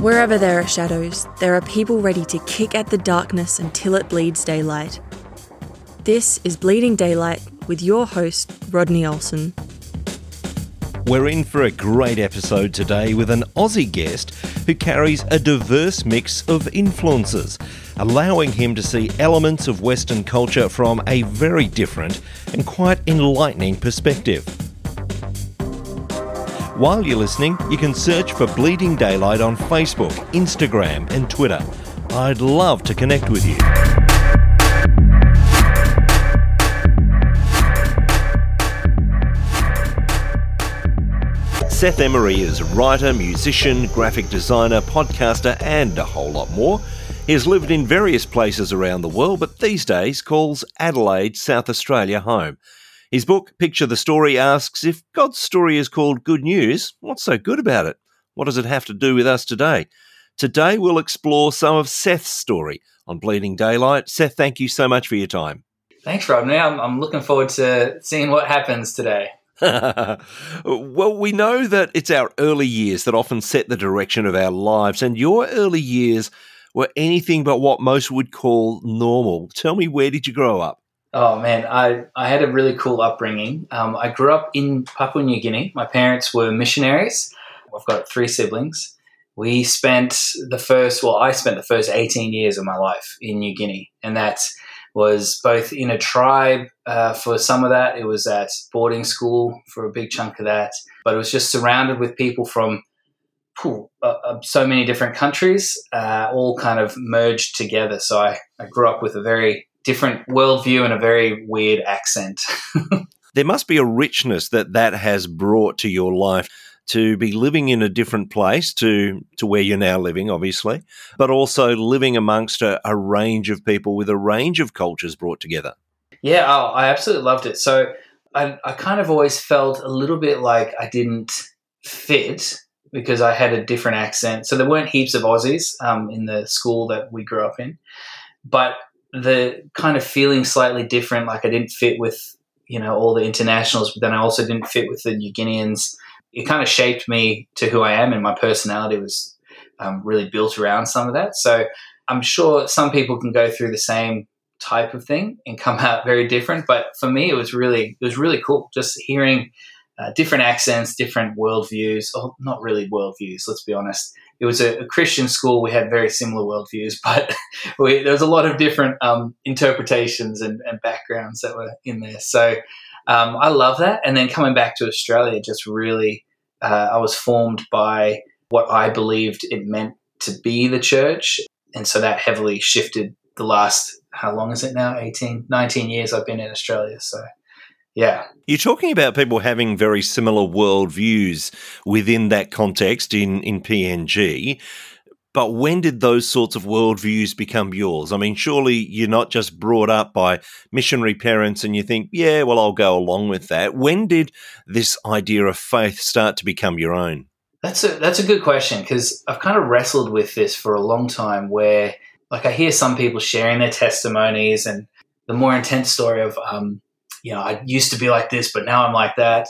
Wherever there are shadows, there are people ready to kick at the darkness until it bleeds daylight. This is Bleeding Daylight with your host, Rodney Olson. We're in for a great episode today with an Aussie guest who carries a diverse mix of influences, allowing him to see elements of Western culture from a very different and quite enlightening perspective. While you're listening, you can search for Bleeding Daylight on Facebook, Instagram, and Twitter. I'd love to connect with you. Seth Emery is a writer, musician, graphic designer, podcaster, and a whole lot more. He has lived in various places around the world, but these days calls Adelaide, South Australia home. His book, Picture the Story, asks if God's story is called good news, what's so good about it? What does it have to do with us today? Today we'll explore some of Seth's story on Bleeding Daylight. Seth, thank you so much for your time. Thanks, Rodney. I'm, I'm looking forward to seeing what happens today. well, we know that it's our early years that often set the direction of our lives, and your early years were anything but what most would call normal. Tell me, where did you grow up? Oh man, I, I had a really cool upbringing. Um, I grew up in Papua New Guinea. My parents were missionaries. I've got three siblings. We spent the first, well, I spent the first 18 years of my life in New Guinea, and that was both in a tribe uh, for some of that. It was at boarding school for a big chunk of that, but it was just surrounded with people from uh, uh, so many different countries, uh, all kind of merged together. So I, I grew up with a very different worldview and a very weird accent. there must be a richness that that has brought to your life to be living in a different place to to where you're now living, obviously, but also living amongst a, a range of people with a range of cultures brought together. Yeah, oh, I absolutely loved it. So I, I kind of always felt a little bit like I didn't fit because I had a different accent. So there weren't heaps of Aussies um, in the school that we grew up in, but the kind of feeling slightly different, like I didn't fit with you know all the internationals, but then I also didn't fit with the New Guineans it kind of shaped me to who I am, and my personality was um, really built around some of that. So I'm sure some people can go through the same type of thing and come out very different. But for me, it was really it was really cool just hearing uh, different accents, different worldviews. Or not really worldviews. Let's be honest. It was a, a Christian school. We had very similar worldviews, but we, there was a lot of different um, interpretations and, and backgrounds that were in there. So um, I love that. And then coming back to Australia, just really, uh, I was formed by what I believed it meant to be the church. And so that heavily shifted the last, how long is it now? 18, 19 years I've been in Australia. So, yeah. You're talking about people having very similar worldviews within that context in, in PNG. But when did those sorts of worldviews become yours? I mean, surely you're not just brought up by missionary parents and you think, yeah, well, I'll go along with that. When did this idea of faith start to become your own? That's a that's a good question because I've kind of wrestled with this for a long time. Where like I hear some people sharing their testimonies and the more intense story of, um, you know, I used to be like this, but now I'm like that.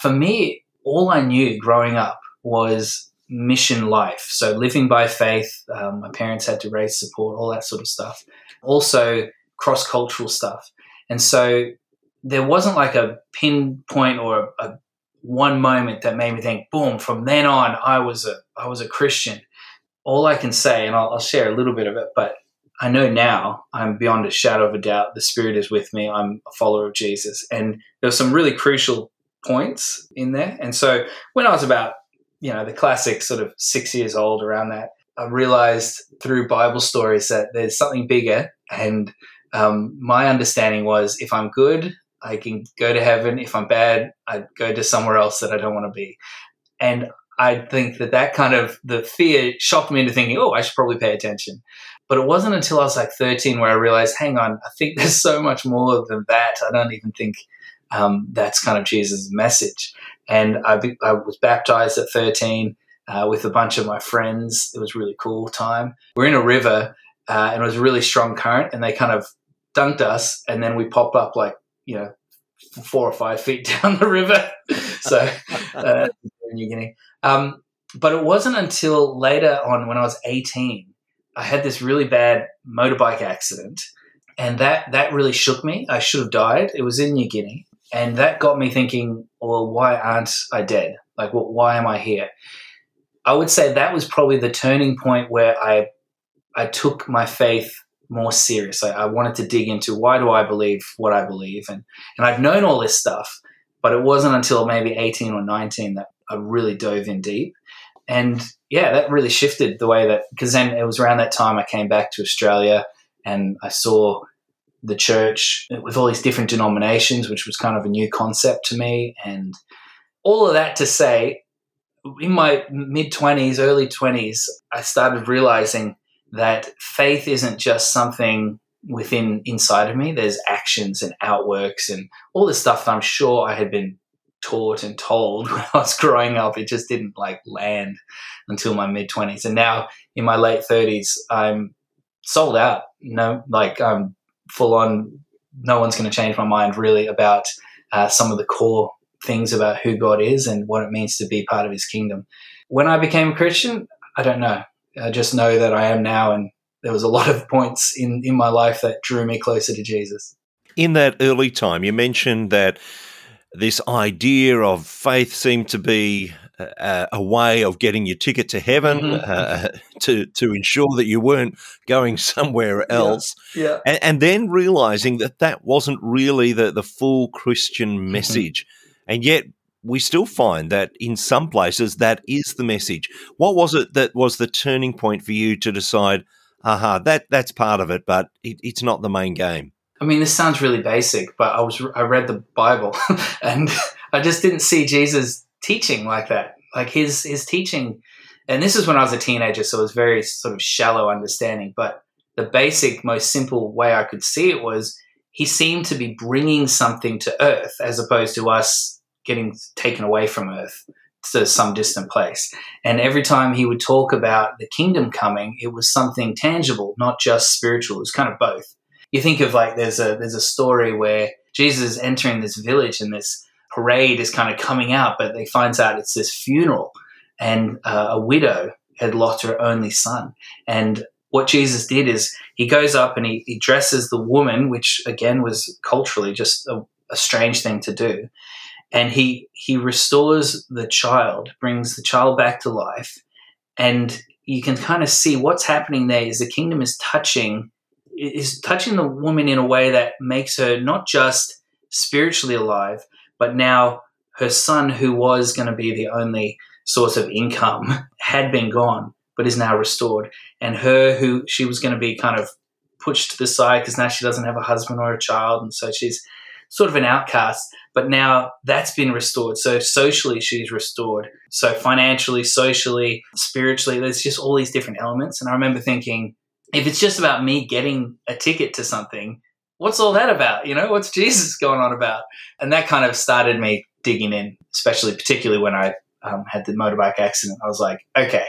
For me, all I knew growing up was mission life. So living by faith. Um, my parents had to raise support, all that sort of stuff. Also cross cultural stuff. And so there wasn't like a pinpoint or a, a one moment that made me think, boom, from then on, I was a, I was a Christian. All I can say, and I'll, I'll share a little bit of it, but I know now I'm beyond a shadow of a doubt. The Spirit is with me. I'm a follower of Jesus. And there were some really crucial points in there. And so when I was about you know, the classic sort of six years old around that, I realized through Bible stories that there's something bigger. And um, my understanding was if I'm good, I can go to heaven. If I'm bad, I go to somewhere else that I don't want to be. And I think that that kind of the fear shocked me into thinking, oh, I should probably pay attention. But it wasn't until I was like 13 where I realized, hang on, I think there's so much more than that. I don't even think um, that's kind of Jesus' message. And I, I was baptized at 13 uh, with a bunch of my friends. It was really cool time. We're in a river uh, and it was a really strong current, and they kind of dunked us, and then we popped up like, you know, four or five feet down the river. so, uh, New Guinea. Um, but it wasn't until later on when I was 18, I had this really bad motorbike accident. And that, that really shook me. I should have died. It was in New Guinea. And that got me thinking, well, why aren't I dead? Like, well, why am I here? I would say that was probably the turning point where I, I took my faith more serious. I, I wanted to dig into why do I believe what I believe, and and I've known all this stuff, but it wasn't until maybe eighteen or nineteen that I really dove in deep, and yeah, that really shifted the way that because then it was around that time I came back to Australia and I saw the church with all these different denominations, which was kind of a new concept to me. And all of that to say, in my mid 20s, early 20s, I started realizing that faith isn't just something within inside of me. There's actions and outworks and all this stuff that I'm sure I had been taught and told when I was growing up. It just didn't like land until my mid 20s. And now in my late 30s, I'm sold out. You know, like I'm full on. No one's going to change my mind really about uh, some of the core things about who God is and what it means to be part of His kingdom. When I became a Christian, I don't know. I just know that I am now, and there was a lot of points in in my life that drew me closer to Jesus. In that early time, you mentioned that this idea of faith seemed to be a, a way of getting your ticket to heaven mm-hmm. uh, to to ensure that you weren't going somewhere else. Yeah. yeah. And, and, then realizing that that wasn't really the, the full Christian mm-hmm. message. Mm-hmm. And yet we still find that in some places that is the message. What was it that was the turning point for you to decide, aha, that that's part of it, but it, it's not the main game? I mean, this sounds really basic, but I was I read the Bible and I just didn't see Jesus teaching like that. Like his his teaching, and this is when I was a teenager, so it was very sort of shallow understanding. But the basic, most simple way I could see it was he seemed to be bringing something to Earth as opposed to us getting taken away from Earth to some distant place. And every time he would talk about the kingdom coming, it was something tangible, not just spiritual. It was kind of both you think of like there's a there's a story where Jesus is entering this village and this parade is kind of coming out, but they finds out it's this funeral, and uh, a widow had lost her only son, and what Jesus did is he goes up and he, he dresses the woman, which again was culturally just a, a strange thing to do, and he he restores the child, brings the child back to life, and you can kind of see what's happening there is the kingdom is touching is touching the woman in a way that makes her not just spiritually alive, but now her son, who was going to be the only source of income, had been gone, but is now restored. And her, who she was going to be kind of pushed to the side because now she doesn't have a husband or a child, and so she's sort of an outcast. But now that's been restored. So socially, she's restored. So financially, socially, spiritually, there's just all these different elements. And I remember thinking, if it's just about me getting a ticket to something, what's all that about? You know, what's Jesus going on about? And that kind of started me digging in, especially particularly when I um, had the motorbike accident. I was like, okay,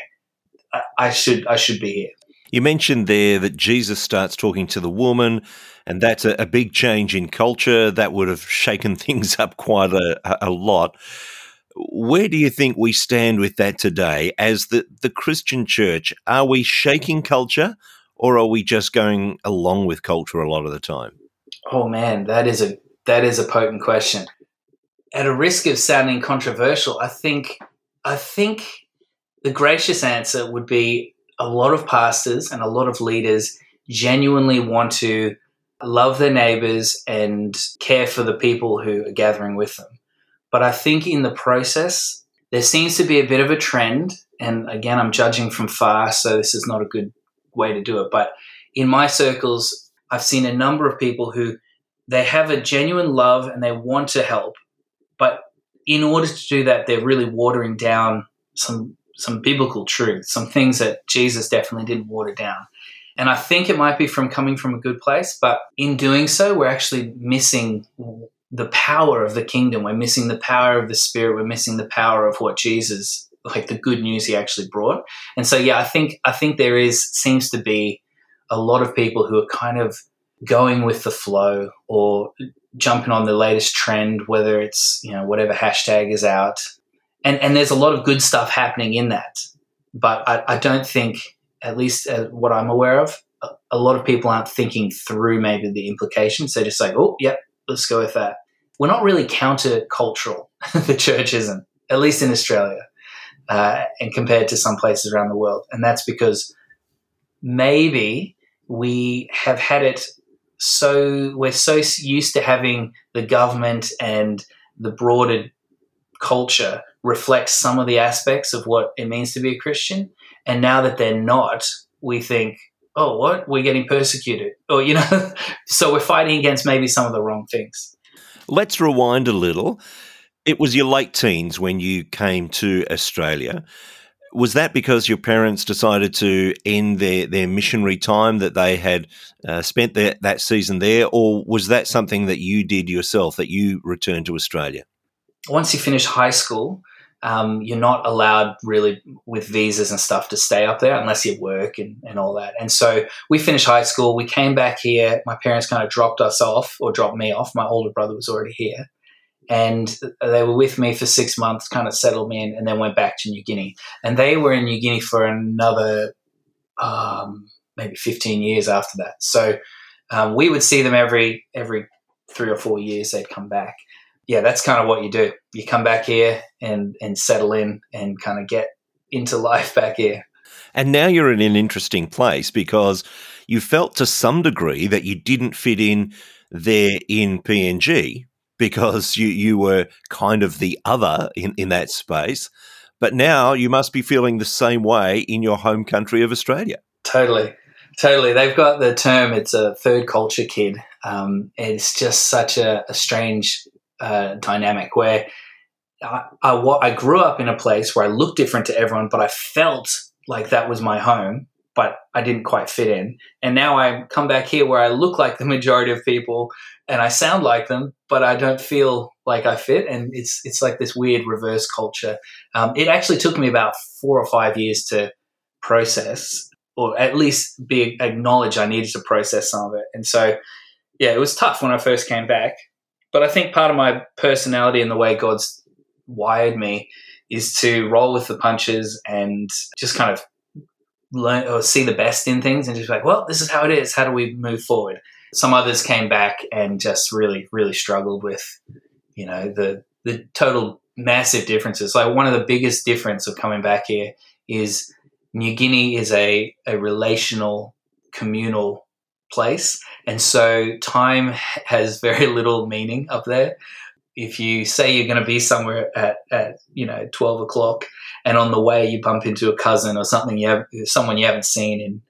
I, I should I should be here. You mentioned there that Jesus starts talking to the woman, and that's a, a big change in culture. That would have shaken things up quite a, a lot. Where do you think we stand with that today as the, the Christian church? Are we shaking culture or are we just going along with culture a lot of the time? Oh man, that is a that is a potent question. At a risk of sounding controversial, I think I think the gracious answer would be a lot of pastors and a lot of leaders genuinely want to love their neighbors and care for the people who are gathering with them. But I think in the process, there seems to be a bit of a trend. And again, I'm judging from far, so this is not a good way to do it. But in my circles, I've seen a number of people who they have a genuine love and they want to help, but in order to do that, they're really watering down some some biblical truths, some things that Jesus definitely didn't water down. And I think it might be from coming from a good place, but in doing so, we're actually missing the power of the kingdom. We're missing the power of the spirit. We're missing the power of what Jesus like the good news he actually brought. And so yeah, I think I think there is seems to be a lot of people who are kind of going with the flow or jumping on the latest trend, whether it's you know whatever hashtag is out, and and there's a lot of good stuff happening in that, but I, I don't think, at least uh, what I'm aware of, a, a lot of people aren't thinking through maybe the implications. They're just like, oh, yep, let's go with that. We're not really counter-cultural. the church isn't, at least in Australia, uh, and compared to some places around the world, and that's because maybe we have had it so we're so used to having the government and the broader culture reflect some of the aspects of what it means to be a Christian. And now that they're not, we think, oh, what? We're getting persecuted. Or, you know, so we're fighting against maybe some of the wrong things. Let's rewind a little. It was your late teens when you came to Australia. Was that because your parents decided to end their, their missionary time that they had uh, spent their, that season there, or was that something that you did yourself, that you returned to Australia? Once you finish high school, um, you're not allowed really with visas and stuff to stay up there unless you work and, and all that. And so we finished high school. We came back here. My parents kind of dropped us off or dropped me off. My older brother was already here and they were with me for six months, kind of settled me in, and then went back to New Guinea. And they were in New Guinea for another um, maybe 15 years after that. So um, we would see them every every three or four years. They'd come back. Yeah, that's kind of what you do. You come back here and and settle in and kind of get into life back here. And now you're in an interesting place because you felt to some degree that you didn't fit in there in PNG because you, you were kind of the other in, in that space. But now you must be feeling the same way in your home country of Australia. Totally. Totally. They've got the term, it's a third culture kid. Um, it's just such a, a strange uh, dynamic where I, I, I grew up in a place where I looked different to everyone, but I felt like that was my home but I didn't quite fit in. And now I come back here where I look like the majority of people and I sound like them, but I don't feel like I fit. And it's it's like this weird reverse culture. Um, it actually took me about four or five years to process, or at least be acknowledge I needed to process some of it. And so, yeah, it was tough when I first came back. But I think part of my personality and the way God's wired me is to roll with the punches and just kind of learn or see the best in things and just like, well, this is how it is. How do we move forward? Some others came back and just really, really struggled with, you know, the the total massive differences. Like one of the biggest difference of coming back here is New Guinea is a, a relational, communal place. And so time has very little meaning up there if you say you're going to be somewhere at, at you know 12 o'clock and on the way you bump into a cousin or something you have someone you haven't seen in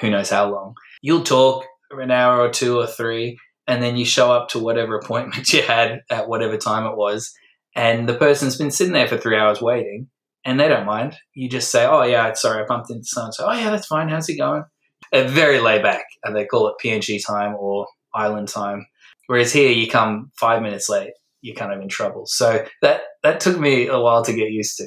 who knows how long you'll talk for an hour or two or three and then you show up to whatever appointment you had at whatever time it was and the person's been sitting there for three hours waiting and they don't mind. You just say oh yeah sorry i bumped into someone so. Oh yeah that's fine. How's it going? Very laid back and they call it png time or island time. Whereas here you come five minutes late you're kind of in trouble. So that that took me a while to get used to.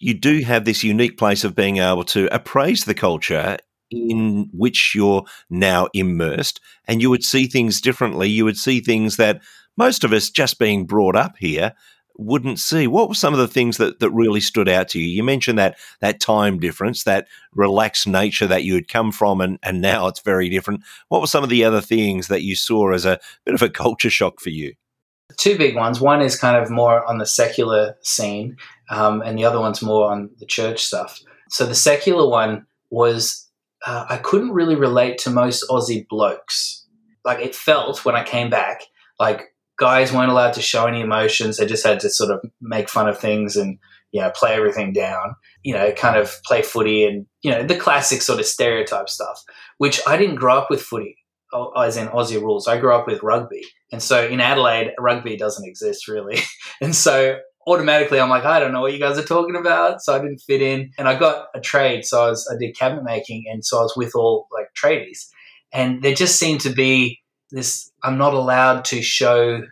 You do have this unique place of being able to appraise the culture in which you're now immersed, and you would see things differently. You would see things that most of us, just being brought up here, wouldn't see. What were some of the things that, that really stood out to you? You mentioned that that time difference, that relaxed nature that you had come from, and, and now it's very different. What were some of the other things that you saw as a bit of a culture shock for you? Two big ones. One is kind of more on the secular scene, um, and the other one's more on the church stuff. So the secular one was uh, I couldn't really relate to most Aussie blokes. Like it felt when I came back, like guys weren't allowed to show any emotions. They just had to sort of make fun of things and you know play everything down. You know, kind of play footy and you know the classic sort of stereotype stuff. Which I didn't grow up with footy as in Aussie rules. I grew up with rugby. And so in Adelaide, rugby doesn't exist really. and so automatically I'm like, I don't know what you guys are talking about. So I didn't fit in. And I got a trade. So I was I did cabinet making and so I was with all like tradies. And there just seemed to be this I'm not allowed to show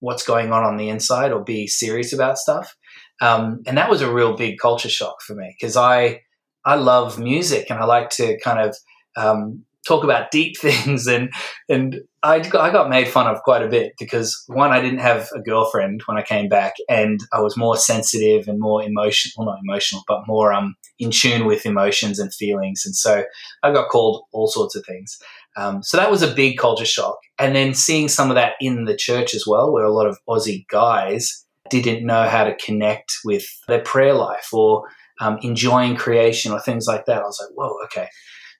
what's going on on the inside or be serious about stuff. Um, and that was a real big culture shock for me because I I love music and I like to kind of um, talk about deep things and and I, I got made fun of quite a bit because one I didn't have a girlfriend when I came back and I was more sensitive and more emotional well not emotional but more um in tune with emotions and feelings and so I got called all sorts of things. Um, so that was a big culture shock. And then seeing some of that in the church as well where a lot of Aussie guys didn't know how to connect with their prayer life or um, enjoying creation or things like that I was like whoa okay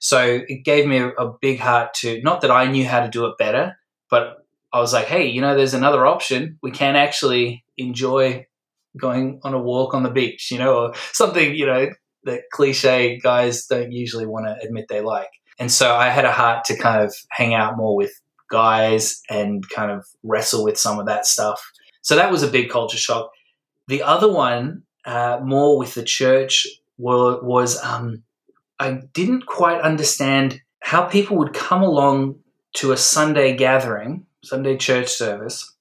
so it gave me a, a big heart to not that I knew how to do it better, but I was like, hey, you know, there's another option. We can actually enjoy going on a walk on the beach, you know, or something, you know, that cliche guys don't usually want to admit they like. And so I had a heart to kind of hang out more with guys and kind of wrestle with some of that stuff. So that was a big culture shock. The other one, uh, more with the church, was, was um, I didn't quite understand how people would come along to a Sunday gathering, Sunday church service,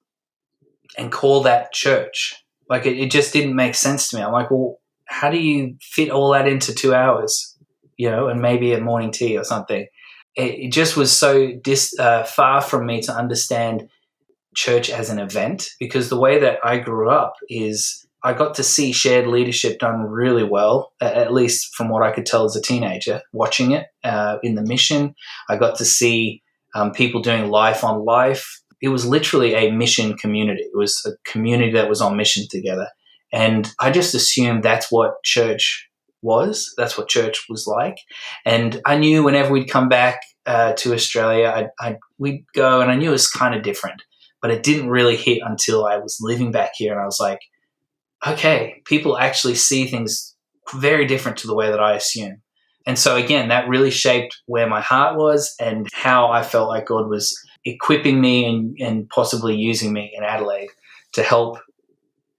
and call that church. Like it, it just didn't make sense to me. I'm like, well, how do you fit all that into two hours? You know, and maybe a morning tea or something. It, it just was so dis, uh, far from me to understand church as an event because the way that I grew up is I got to see shared leadership done really well, at least from what I could tell as a teenager, watching it uh, in the mission. I got to see um, people doing life on life. It was literally a mission community. It was a community that was on mission together. And I just assumed that's what church was. That's what church was like. And I knew whenever we'd come back uh, to Australia, I'd, I'd, we'd go, and I knew it was kind of different. But it didn't really hit until I was living back here, and I was like, okay, people actually see things very different to the way that I assume. And so, again, that really shaped where my heart was and how I felt like God was equipping me and, and possibly using me in Adelaide to help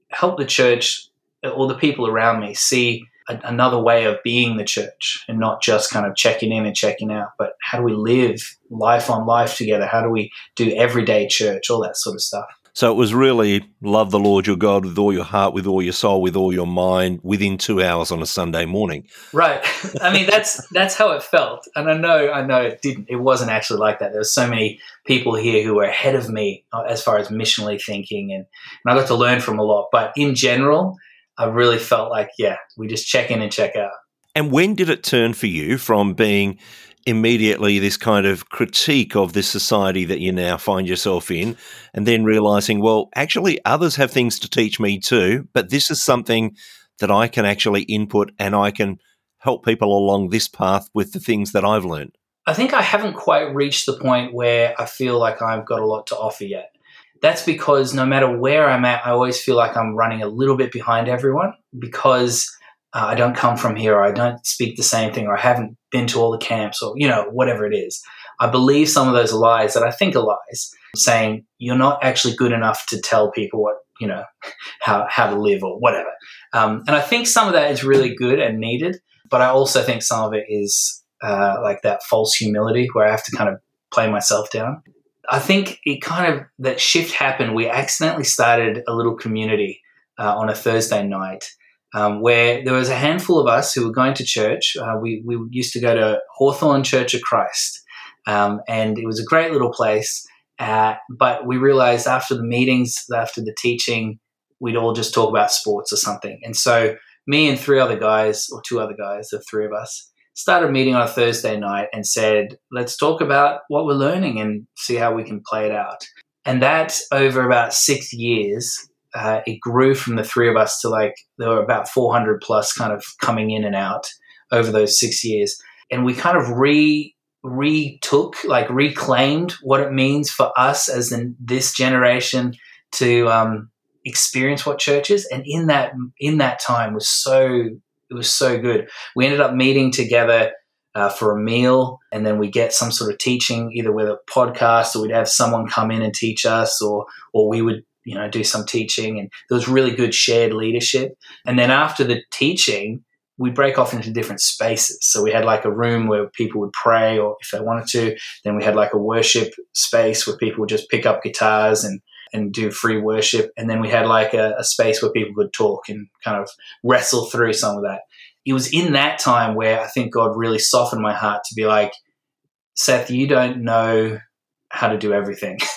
help the church or the people around me see a, another way of being the church and not just kind of checking in and checking out, but how do we live life on life together? How do we do everyday church? All that sort of stuff. So it was really love the Lord your God with all your heart, with all your soul, with all your mind within two hours on a Sunday morning. Right. I mean, that's that's how it felt, and I know, I know it didn't. It wasn't actually like that. There were so many people here who were ahead of me uh, as far as missionally thinking, and, and I got to learn from a lot. But in general, I really felt like, yeah, we just check in and check out. And when did it turn for you from being immediately this kind of critique of this society that you now find yourself in, and then realizing, well, actually, others have things to teach me too, but this is something that I can actually input and I can help people along this path with the things that I've learned? I think I haven't quite reached the point where I feel like I've got a lot to offer yet. That's because no matter where I'm at, I always feel like I'm running a little bit behind everyone because uh, I don't come from here, I don't speak the same thing, or I haven't been to all the camps, or you know whatever it is. I believe some of those lies that I think are lies, saying you're not actually good enough to tell people what you know how how to live or whatever. Um, and I think some of that is really good and needed, but I also think some of it is uh, like that false humility where I have to kind of play myself down. I think it kind of that shift happened. We accidentally started a little community uh, on a Thursday night um, where there was a handful of us who were going to church. Uh, we, we used to go to Hawthorn Church of Christ, um, and it was a great little place. Uh, but we realized after the meetings, after the teaching, we'd all just talk about sports or something. And so, me and three other guys, or two other guys, the three of us, started meeting on a Thursday night and said, let's talk about what we're learning and see how we can play it out. And that over about six years uh, it grew from the three of us to like there were about 400 plus kind of coming in and out over those six years. And we kind of re retook like reclaimed what it means for us as in this generation to um, experience what church is. And in that in that time was so it was so good. We ended up meeting together uh, for a meal and then we get some sort of teaching either with a podcast or we'd have someone come in and teach us or or we would you know, do some teaching. And there was really good shared leadership. And then after the teaching, we break off into different spaces. So we had like a room where people would pray or if they wanted to. Then we had like a worship space where people would just pick up guitars and, and do free worship. And then we had like a, a space where people could talk and kind of wrestle through some of that. It was in that time where I think God really softened my heart to be like, Seth, you don't know how to do everything.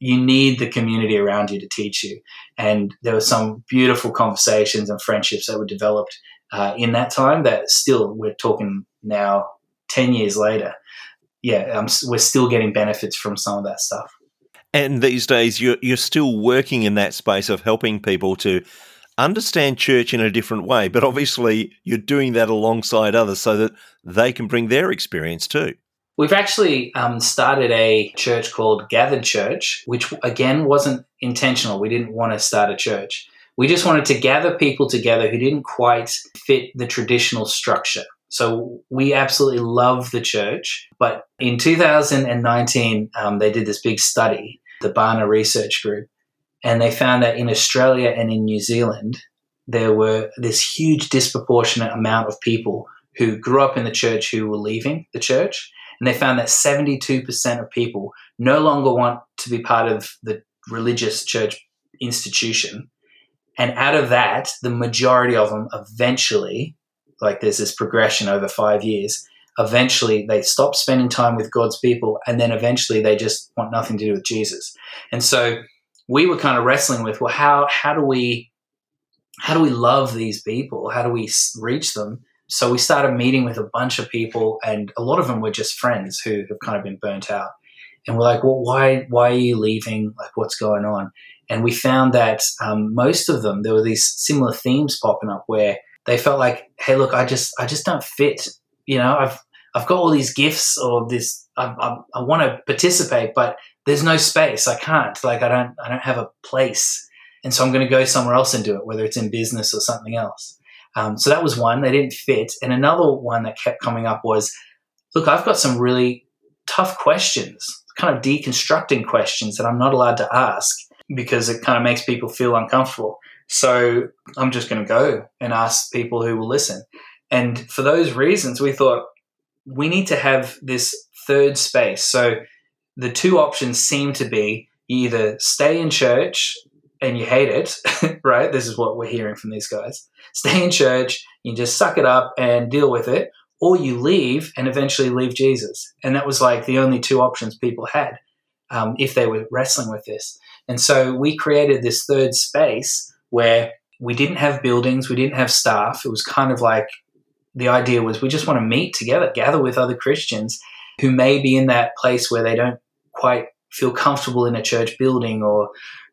you need the community around you to teach you. And there were some beautiful conversations and friendships that were developed uh, in that time that still, we're talking now 10 years later. Yeah, we're still getting benefits from some of that stuff. And these days, you're, you're still working in that space of helping people to understand church in a different way. But obviously, you're doing that alongside others so that they can bring their experience too. We've actually um, started a church called Gathered Church, which again wasn't intentional. We didn't want to start a church. We just wanted to gather people together who didn't quite fit the traditional structure. So we absolutely love the church. But in 2019, um, they did this big study, the Barna Research Group, and they found that in Australia and in New Zealand, there were this huge disproportionate amount of people who grew up in the church who were leaving the church and they found that 72% of people no longer want to be part of the religious church institution. And out of that, the majority of them eventually, like there's this progression over five years, eventually they stop spending time with God's people and then eventually they just want nothing to do with Jesus. And so we were kind of wrestling with, well, how, how do we, how do we love these people? How do we reach them? So we started meeting with a bunch of people, and a lot of them were just friends who have kind of been burnt out. And we're like, well, why why are you leaving? Like, what's going on? And we found that um, most of them there were these similar themes popping up where they felt like, hey, look, I just I just don't fit. You know, I've I've got all these gifts or this I, I, I want to participate, but there's no space. I can't. Like, I don't I don't have a place, and so I'm going to go somewhere else and do it, whether it's in business or something else. Um, so that was one. They didn't fit. And another one that kept coming up was look, I've got some really tough questions, kind of deconstructing questions that I'm not allowed to ask because it kind of makes people feel uncomfortable. So I'm just going to go and ask people who will listen. And for those reasons, we thought we need to have this third space. So the two options seem to be you either stay in church and you hate it, right? This is what we're hearing from these guys. Stay in church, you just suck it up and deal with it, or you leave and eventually leave Jesus. And that was like the only two options people had um, if they were wrestling with this. And so we created this third space where we didn't have buildings, we didn't have staff. It was kind of like the idea was we just want to meet together, gather with other Christians who may be in that place where they don't quite feel comfortable in a church building or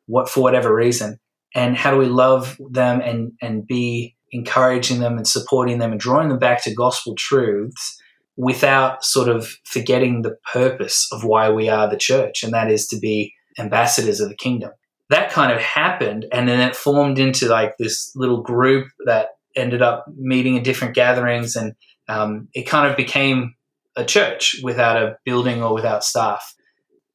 what for whatever reason and how do we love them and and be encouraging them and supporting them and drawing them back to gospel truths without sort of forgetting the purpose of why we are the church and that is to be ambassadors of the kingdom. That kind of happened and then it formed into like this little group that ended up meeting in different gatherings and um, it kind of became a church without a building or without staff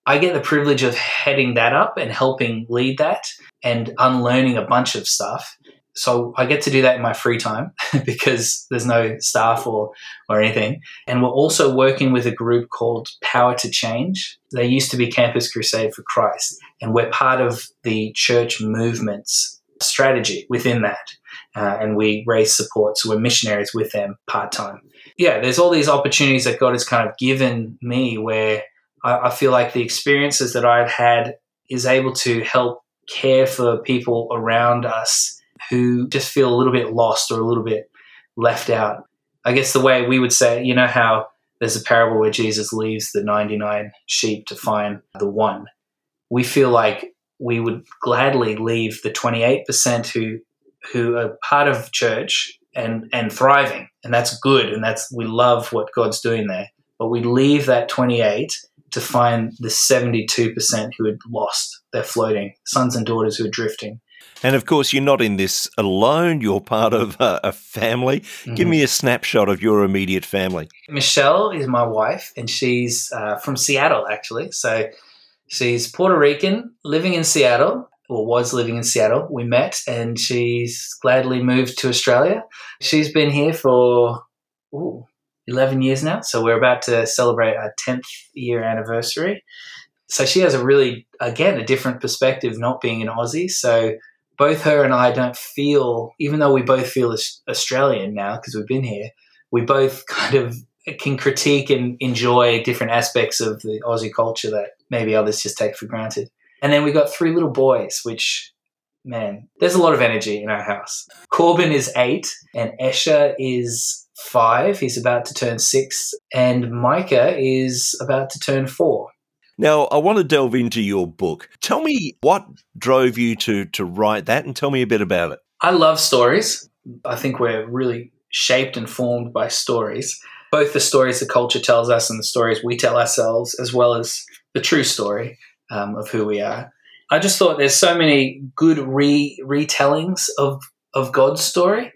I get the privilege of heading that up and helping lead that and unlearning a bunch of stuff. So I get to do that in my free time because there's no staff or, or anything. And we're also working with a group called Power to Change. They used to be Campus Crusade for Christ, and we're part of the church movement's strategy within that. Uh, and we raise support. So we're missionaries with them part time. Yeah, there's all these opportunities that God has kind of given me where I, I feel like the experiences that I've had is able to help care for people around us who just feel a little bit lost or a little bit left out. I guess the way we would say, you know, how there's a parable where Jesus leaves the 99 sheep to find the one. We feel like we would gladly leave the 28% who who are part of church and and thriving and that's good and that's we love what God's doing there but we leave that 28 to find the 72% who had lost their floating, sons and daughters who are drifting. And of course, you're not in this alone. You're part of a, a family. Mm-hmm. Give me a snapshot of your immediate family. Michelle is my wife, and she's uh, from Seattle, actually. So she's Puerto Rican, living in Seattle, or was living in Seattle. We met, and she's gladly moved to Australia. She's been here for ooh, 11 years now. So we're about to celebrate our 10th year anniversary. So she has a really, again, a different perspective not being an Aussie. So both her and I don't feel, even though we both feel Australian now because we've been here, we both kind of can critique and enjoy different aspects of the Aussie culture that maybe others just take for granted. And then we've got three little boys, which, man, there's a lot of energy in our house. Corbin is eight, and Escher is five. He's about to turn six, and Micah is about to turn four. Now, I want to delve into your book. Tell me what drove you to to write that, and tell me a bit about it. I love stories. I think we're really shaped and formed by stories, both the stories the culture tells us and the stories we tell ourselves, as well as the true story um, of who we are. I just thought there's so many good re- retellings of of God's story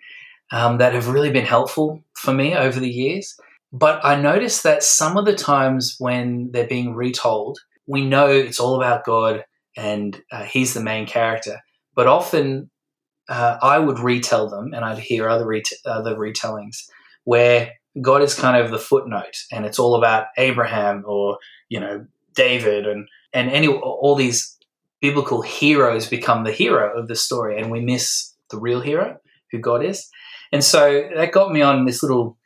um, that have really been helpful for me over the years. But I noticed that some of the times when they're being retold, we know it's all about God and uh, He's the main character. But often uh, I would retell them and I'd hear other, ret- other retellings where God is kind of the footnote and it's all about Abraham or, you know, David and, and any, all these biblical heroes become the hero of the story and we miss the real hero who God is. And so that got me on this little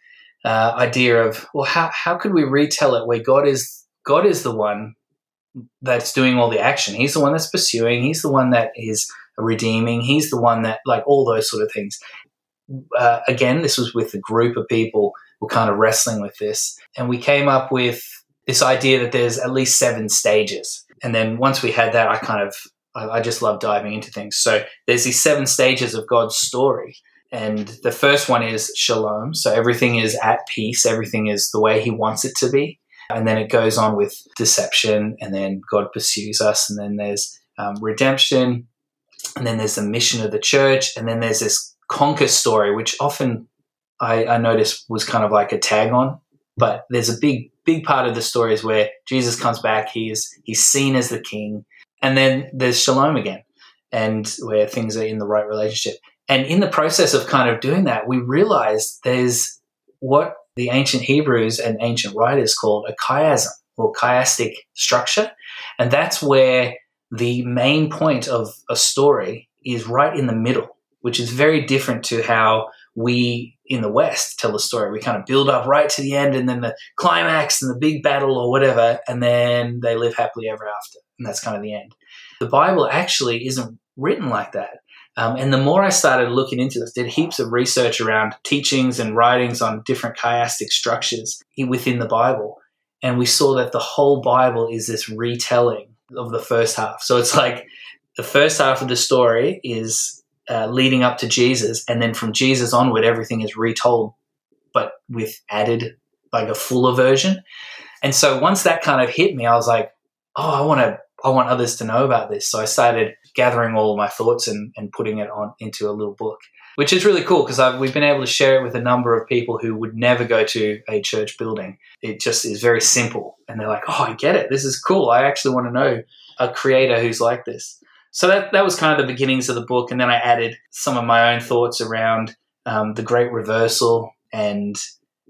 uh, idea of well, how how could we retell it where God is God is the one that's doing all the action. He's the one that's pursuing. He's the one that is redeeming. He's the one that like all those sort of things. Uh, again, this was with a group of people who were kind of wrestling with this, and we came up with this idea that there's at least seven stages. And then once we had that, I kind of I, I just love diving into things. So there's these seven stages of God's story, and the first one is shalom. So everything is at peace, everything is the way he wants it to be. And then it goes on with deception, and then God pursues us, and then there's um, redemption, and then there's the mission of the church, and then there's this conquer story, which often I, I noticed was kind of like a tag on. But there's a big, big part of the story is where Jesus comes back, he is he's seen as the king, and then there's shalom again, and where things are in the right relationship. And in the process of kind of doing that, we realized there's what the ancient Hebrews and ancient writers called a chiasm or chiastic structure. And that's where the main point of a story is right in the middle, which is very different to how we in the West tell a story. We kind of build up right to the end and then the climax and the big battle or whatever, and then they live happily ever after. And that's kind of the end. The Bible actually isn't written like that. Um, and the more I started looking into this, did heaps of research around teachings and writings on different chiastic structures within the Bible. And we saw that the whole Bible is this retelling of the first half. So it's like the first half of the story is uh, leading up to Jesus. And then from Jesus onward, everything is retold, but with added, like a fuller version. And so once that kind of hit me, I was like, oh, I want to, I want others to know about this. So I started gathering all of my thoughts and, and putting it on into a little book, which is really cool because we've been able to share it with a number of people who would never go to a church building. It just is very simple. And they're like, oh, I get it. This is cool. I actually want to know a creator who's like this. So that, that was kind of the beginnings of the book. And then I added some of my own thoughts around um, the great reversal and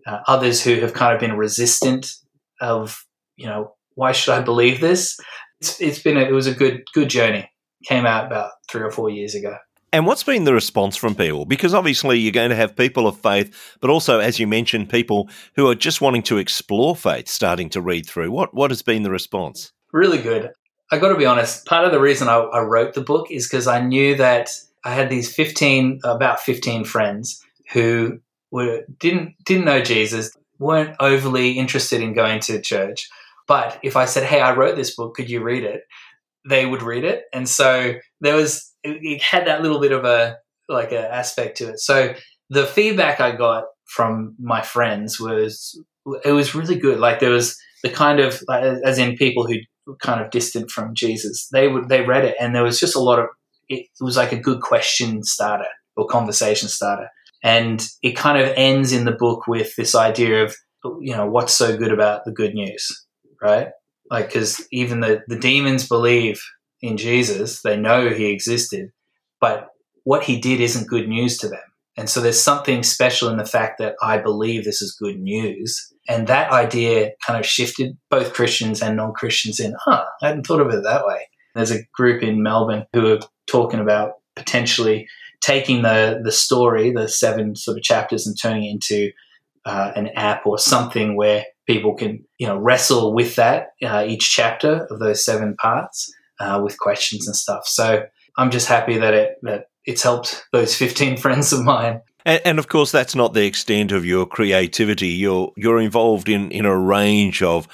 uh, others who have kind of been resistant of, you know, why should I believe this? It's, it's been a, it was a good good journey came out about three or four years ago. And what's been the response from people? Because obviously you're going to have people of faith, but also, as you mentioned, people who are just wanting to explore faith starting to read through. What what has been the response? Really good. I got to be honest. Part of the reason I, I wrote the book is because I knew that I had these fifteen, about fifteen friends who were didn't didn't know Jesus, weren't overly interested in going to church. But if I said, "Hey, I wrote this book, could you read it?" They would read it, and so there was it, had that little bit of a like an aspect to it. So the feedback I got from my friends was it was really good. Like there was the kind of as in people who were kind of distant from Jesus. They would they read it, and there was just a lot of it was like a good question starter or conversation starter. And it kind of ends in the book with this idea of, you know, what's so good about the good news, right? Like because even the the demons believe in Jesus, they know he existed, but what he did isn't good news to them. And so there's something special in the fact that I believe this is good news. And that idea kind of shifted both Christians and non Christians in, huh, I hadn't thought of it that way. There's a group in Melbourne who are talking about potentially taking the, the story, the seven sort of chapters, and turning it into uh, an app or something where people can you know wrestle with that uh, each chapter of those seven parts uh, with questions and stuff. So I'm just happy that it that it's helped those 15 friends of mine. And, and, of course, that's not the extent of your creativity. You're you're involved in, in a range of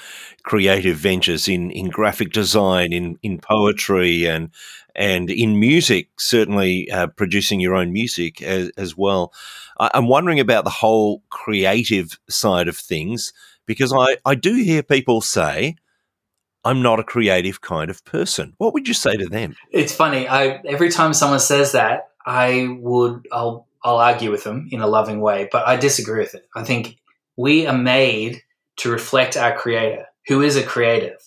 creative ventures in, in graphic design, in, in poetry, and and in music. Certainly, uh, producing your own music as, as well. I, I'm wondering about the whole creative side of things because I, I do hear people say, I'm not a creative kind of person. What would you say to them? It's funny. I every time someone says that, I would I'll I'll argue with them in a loving way, but I disagree with it. I think we are made to reflect our creator, who is a creative.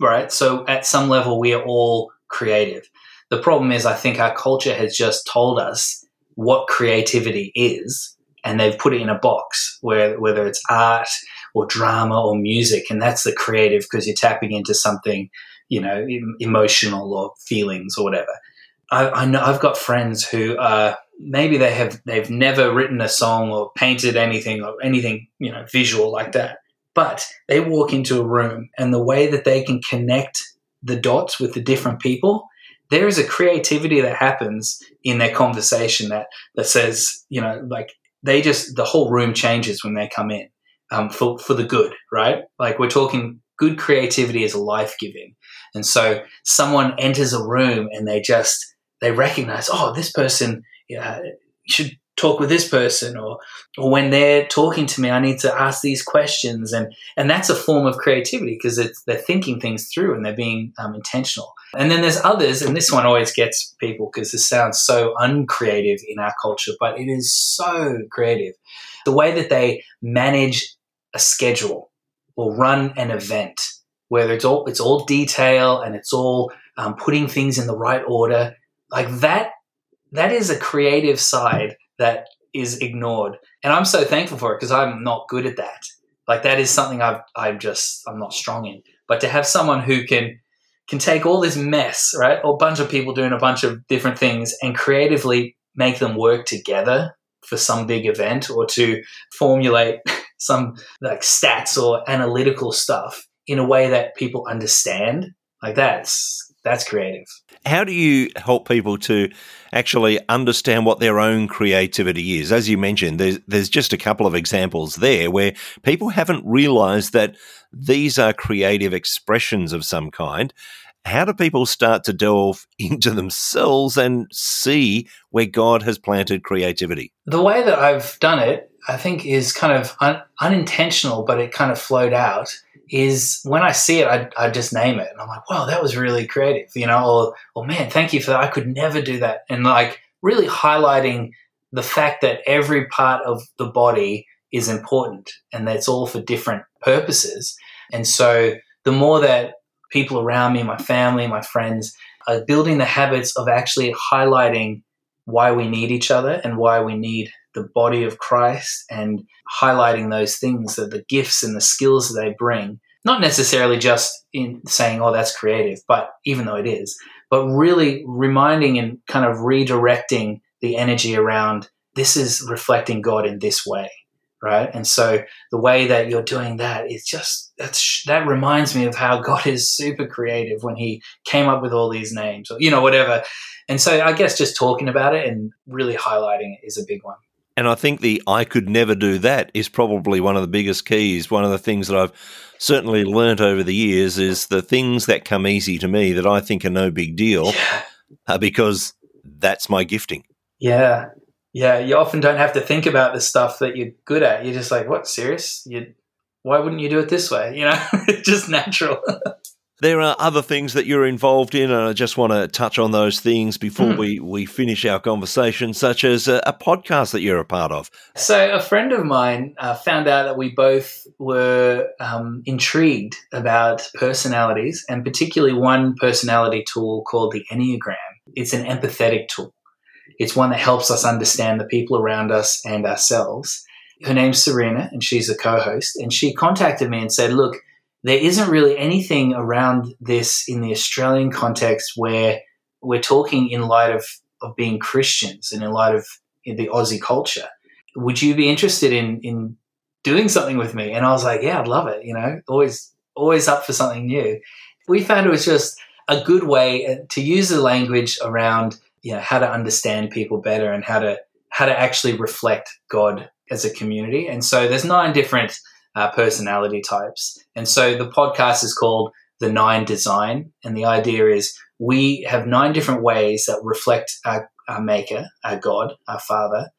Right? So at some level we are all creative. The problem is I think our culture has just told us what creativity is and they've put it in a box where whether it's art or drama or music, and that's the creative because you're tapping into something, you know, emotional or feelings or whatever. I, I know I've got friends who uh, maybe they have they've never written a song or painted anything or anything you know visual like that, but they walk into a room and the way that they can connect the dots with the different people there is a creativity that happens in their conversation that that says you know like they just the whole room changes when they come in um, for for the good, right? Like we're talking good creativity is life giving, and so someone enters a room and they just they recognize, oh, this person uh, should talk with this person or or when they're talking to me i need to ask these questions. And and that's a form of creativity because it's they're thinking things through and they're being um, intentional. And then there's others and this one always gets people because this sounds so uncreative in our culture but it is so creative. The way that they manage a schedule or run an event where it's all it's all detail and it's all um, putting things in the right order like that that is a creative side that is ignored. And i'm so thankful for it because i'm not good at that. Like that is something i've i'm just i'm not strong in. But to have someone who can can take all this mess right a bunch of people doing a bunch of different things and creatively make them work together for some big event or to formulate some like stats or analytical stuff in a way that people understand. Like that's that's creative. How do you help people to actually understand what their own creativity is? As you mentioned, there's, there's just a couple of examples there where people haven't realized that these are creative expressions of some kind. How do people start to delve into themselves and see where God has planted creativity? The way that I've done it I think is kind of un- unintentional, but it kind of flowed out. Is when I see it, I, I just name it, and I'm like, "Wow, that was really creative," you know, or, "Oh man, thank you for that. I could never do that," and like really highlighting the fact that every part of the body is important and that's all for different purposes. And so the more that people around me, my family, my friends, are building the habits of actually highlighting why we need each other and why we need the body of Christ and highlighting those things that the gifts and the skills they bring, not necessarily just in saying, oh, that's creative, but even though it is, but really reminding and kind of redirecting the energy around this is reflecting God in this way. Right. And so the way that you're doing that is just, that's, that reminds me of how God is super creative when he came up with all these names or, you know, whatever. And so I guess just talking about it and really highlighting it is a big one. And I think the I could never do that is probably one of the biggest keys. One of the things that I've certainly learnt over the years is the things that come easy to me that I think are no big deal yeah. are because that's my gifting. Yeah. Yeah. You often don't have to think about the stuff that you're good at. You're just like, what, serious? You, why wouldn't you do it this way? You know, it's just natural. There are other things that you're involved in, and I just want to touch on those things before mm. we, we finish our conversation, such as a, a, podcast that you're a part of. So, a friend of mine uh, found out that we both were um, intrigued about personalities, and particularly one personality tool called the Enneagram. It's an empathetic tool, it's one that helps us understand the people around us and ourselves. Her name's Serena, and she's a co host, and she contacted me and said, Look, there isn't really anything around this in the Australian context where we're talking in light of, of being Christians and in light of the Aussie culture. Would you be interested in, in doing something with me? And I was like, yeah, I'd love it. You know, always, always up for something new. We found it was just a good way uh, to use the language around, you know, how to understand people better and how to, how to actually reflect God as a community. And so there's nine different uh, personality types. And so the podcast is called The Nine Design. And the idea is we have nine different ways that reflect our, our Maker, our God, our Father.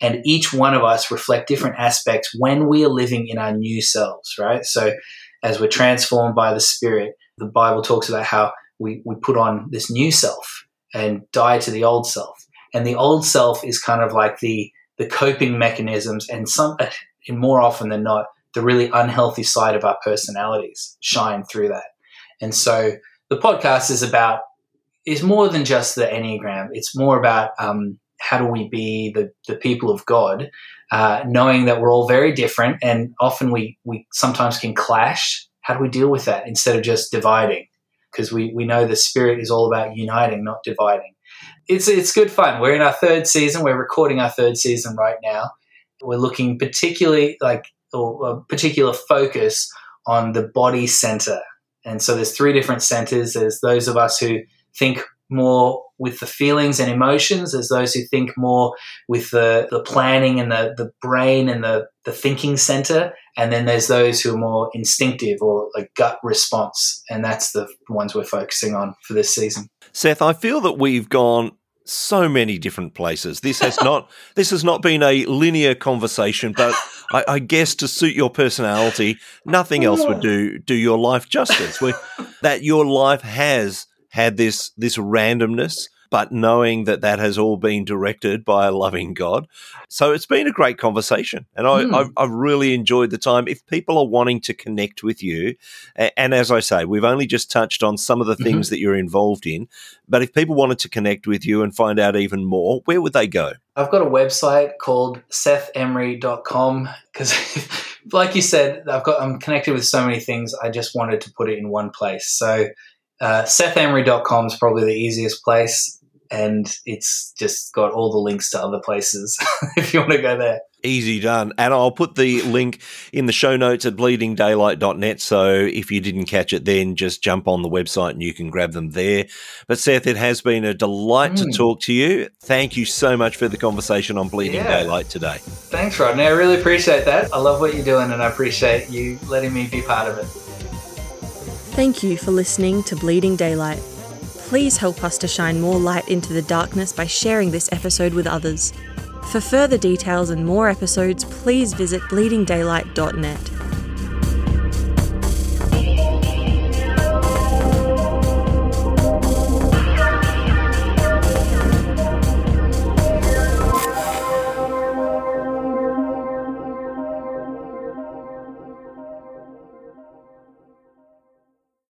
And each one of us reflect different aspects when we are living in our new selves, right? So as we're transformed by the Spirit, the Bible talks about how we, we put on this new self and die to the old self. And the old self is kind of like the the coping mechanisms and some and more often than not the really unhealthy side of our personalities shine through that. And so the podcast is about is more than just the enneagram. It's more about um, how do we be the the people of God, uh, knowing that we're all very different, and often we we sometimes can clash. How do we deal with that instead of just dividing? Because we we know the spirit is all about uniting, not dividing. It's it's good fun. We're in our third season. We're recording our third season right now. We're looking particularly like or a particular focus on the body center. And so there's three different centers. There's those of us who think more with the feelings and emotions. There's those who think more with the, the planning and the, the brain and the, the thinking center. And then there's those who are more instinctive or a gut response. And that's the ones we're focusing on for this season. Seth, I feel that we've gone so many different places. This has not this has not been a linear conversation, but I, I, guess to suit your personality, nothing else would do do your life justice. We, that your life has had this this randomness but knowing that that has all been directed by a loving God. So it's been a great conversation, and I, mm. I've, I've, really enjoyed the time. If people are wanting to connect with you, and as I say, we've only just touched on some of the things mm-hmm. that you're involved in, but if people wanted to connect with you and find out even more, where would they go? I've got a website called sethemery.com because like you said, I've got I'm connected with so many things. I just wanted to put it in one place. So uh, sethemery.com is probably the easiest place and it's just got all the links to other places if you want to go there. Easy done. And I'll put the link in the show notes at bleedingdaylight.net. So if you didn't catch it then, just jump on the website and you can grab them there. But Seth, it has been a delight mm. to talk to you. Thank you so much for the conversation on Bleeding yeah. Daylight today. Thanks, Rodney. I really appreciate that. I love what you're doing and I appreciate you letting me be part of it. Thank you for listening to Bleeding Daylight please help us to shine more light into the darkness by sharing this episode with others. For further details and more episodes, please visit bleedingdaylight.net.